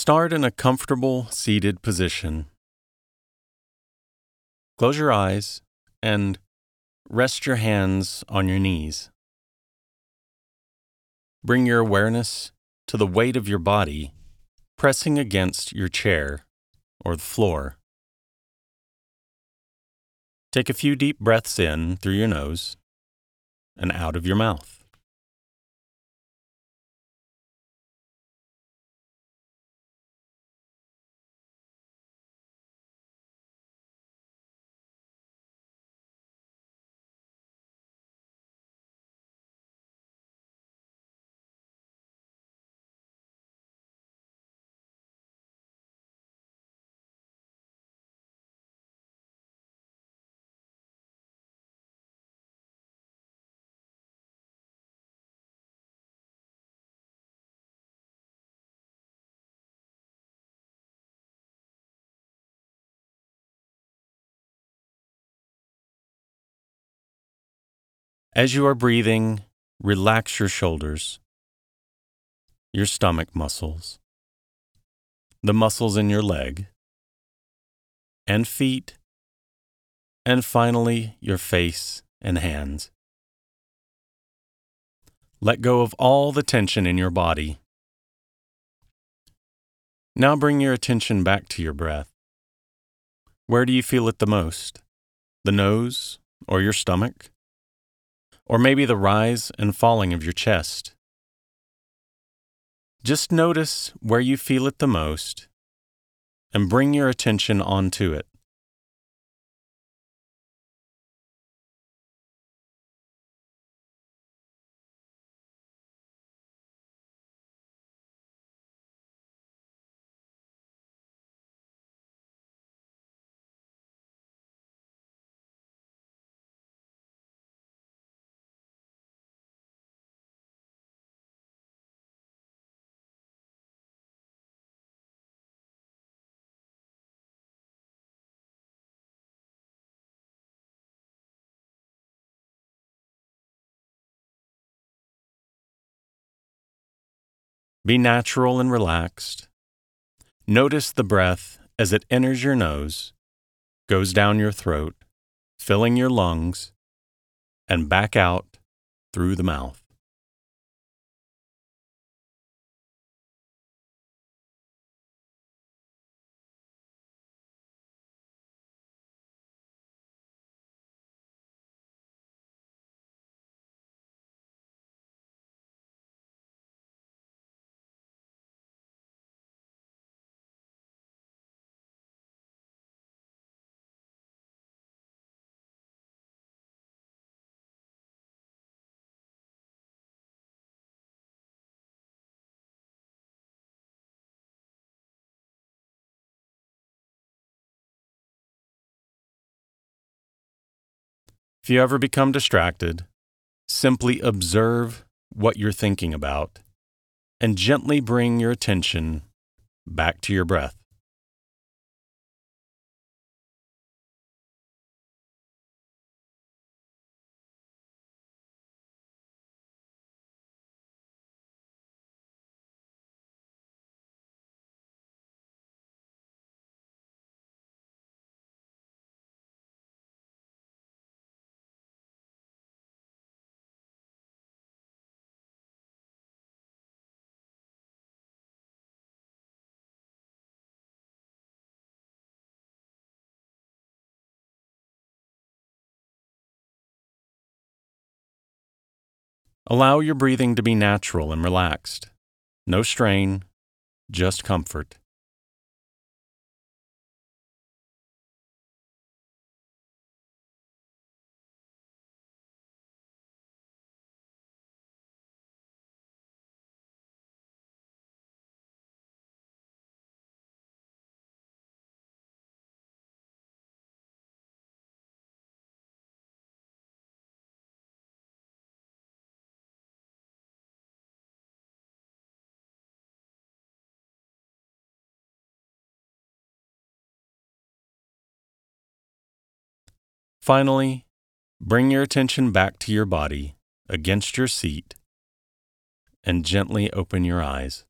Start in a comfortable seated position. Close your eyes and rest your hands on your knees. Bring your awareness to the weight of your body pressing against your chair or the floor. Take a few deep breaths in through your nose and out of your mouth. As you are breathing, relax your shoulders, your stomach muscles, the muscles in your leg and feet, and finally your face and hands. Let go of all the tension in your body. Now bring your attention back to your breath. Where do you feel it the most? The nose or your stomach? Or maybe the rise and falling of your chest. Just notice where you feel it the most and bring your attention onto it. Be natural and relaxed. Notice the breath as it enters your nose, goes down your throat, filling your lungs, and back out through the mouth. If you ever become distracted, simply observe what you're thinking about and gently bring your attention back to your breath. Allow your breathing to be natural and relaxed. No strain, just comfort. Finally, bring your attention back to your body against your seat and gently open your eyes.